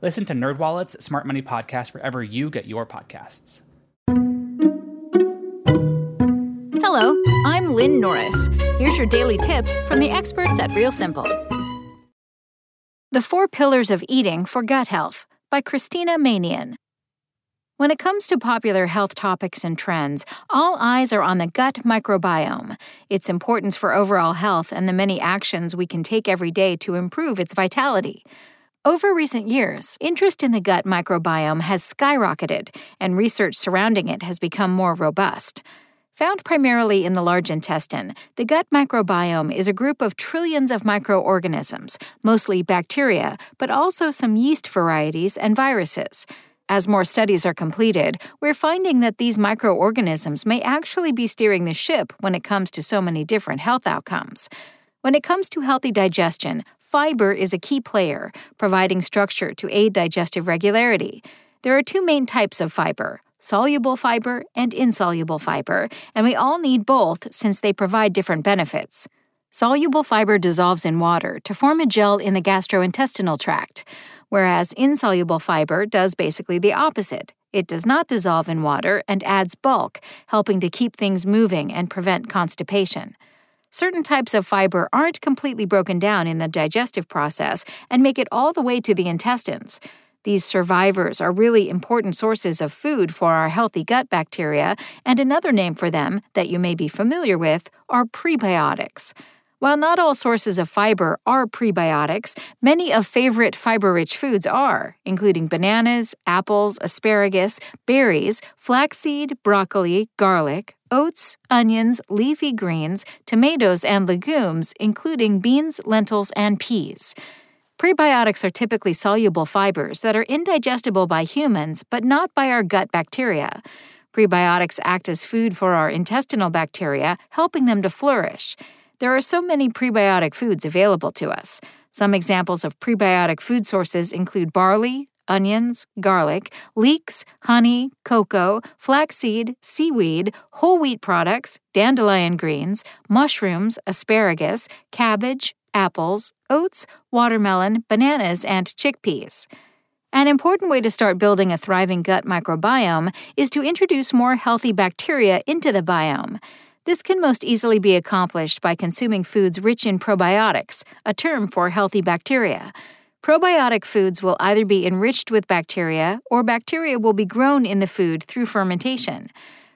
Listen to NerdWallet's Smart Money Podcast wherever you get your podcasts. Hello, I'm Lynn Norris. Here's your daily tip from the experts at Real Simple. The Four Pillars of Eating for Gut Health by Christina Manian. When it comes to popular health topics and trends, all eyes are on the gut microbiome, its importance for overall health, and the many actions we can take every day to improve its vitality. Over recent years, interest in the gut microbiome has skyrocketed, and research surrounding it has become more robust. Found primarily in the large intestine, the gut microbiome is a group of trillions of microorganisms, mostly bacteria, but also some yeast varieties and viruses. As more studies are completed, we're finding that these microorganisms may actually be steering the ship when it comes to so many different health outcomes. When it comes to healthy digestion, fiber is a key player, providing structure to aid digestive regularity. There are two main types of fiber soluble fiber and insoluble fiber, and we all need both since they provide different benefits. Soluble fiber dissolves in water to form a gel in the gastrointestinal tract whereas insoluble fiber does basically the opposite. It does not dissolve in water and adds bulk, helping to keep things moving and prevent constipation. Certain types of fiber aren't completely broken down in the digestive process and make it all the way to the intestines. These survivors are really important sources of food for our healthy gut bacteria, and another name for them that you may be familiar with are prebiotics. While not all sources of fiber are prebiotics, many of favorite fiber rich foods are, including bananas, apples, asparagus, berries, flaxseed, broccoli, garlic, oats, onions, leafy greens, tomatoes, and legumes, including beans, lentils, and peas. Prebiotics are typically soluble fibers that are indigestible by humans but not by our gut bacteria. Prebiotics act as food for our intestinal bacteria, helping them to flourish. There are so many prebiotic foods available to us. Some examples of prebiotic food sources include barley, onions, garlic, leeks, honey, cocoa, flaxseed, seaweed, whole wheat products, dandelion greens, mushrooms, asparagus, cabbage, apples, oats, watermelon, bananas, and chickpeas. An important way to start building a thriving gut microbiome is to introduce more healthy bacteria into the biome. This can most easily be accomplished by consuming foods rich in probiotics, a term for healthy bacteria. Probiotic foods will either be enriched with bacteria or bacteria will be grown in the food through fermentation.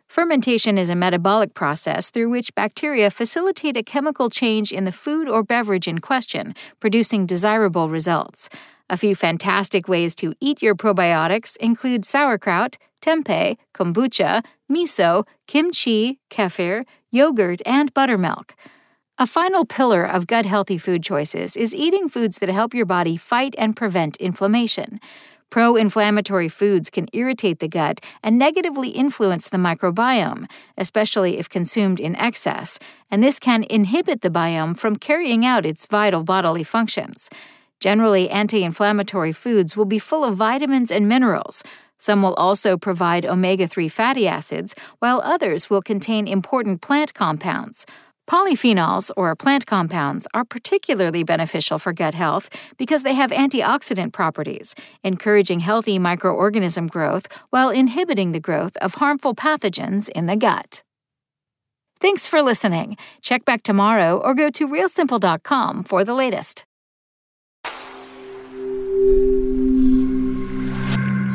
Fermentation is a metabolic process through which bacteria facilitate a chemical change in the food or beverage in question, producing desirable results. A few fantastic ways to eat your probiotics include sauerkraut, tempeh, kombucha, miso, kimchi, kefir, yogurt, and buttermilk. A final pillar of gut healthy food choices is eating foods that help your body fight and prevent inflammation. Pro inflammatory foods can irritate the gut and negatively influence the microbiome, especially if consumed in excess, and this can inhibit the biome from carrying out its vital bodily functions. Generally, anti inflammatory foods will be full of vitamins and minerals, some will also provide omega 3 fatty acids, while others will contain important plant compounds. Polyphenols, or plant compounds, are particularly beneficial for gut health because they have antioxidant properties, encouraging healthy microorganism growth while inhibiting the growth of harmful pathogens in the gut. Thanks for listening. Check back tomorrow or go to realsimple.com for the latest.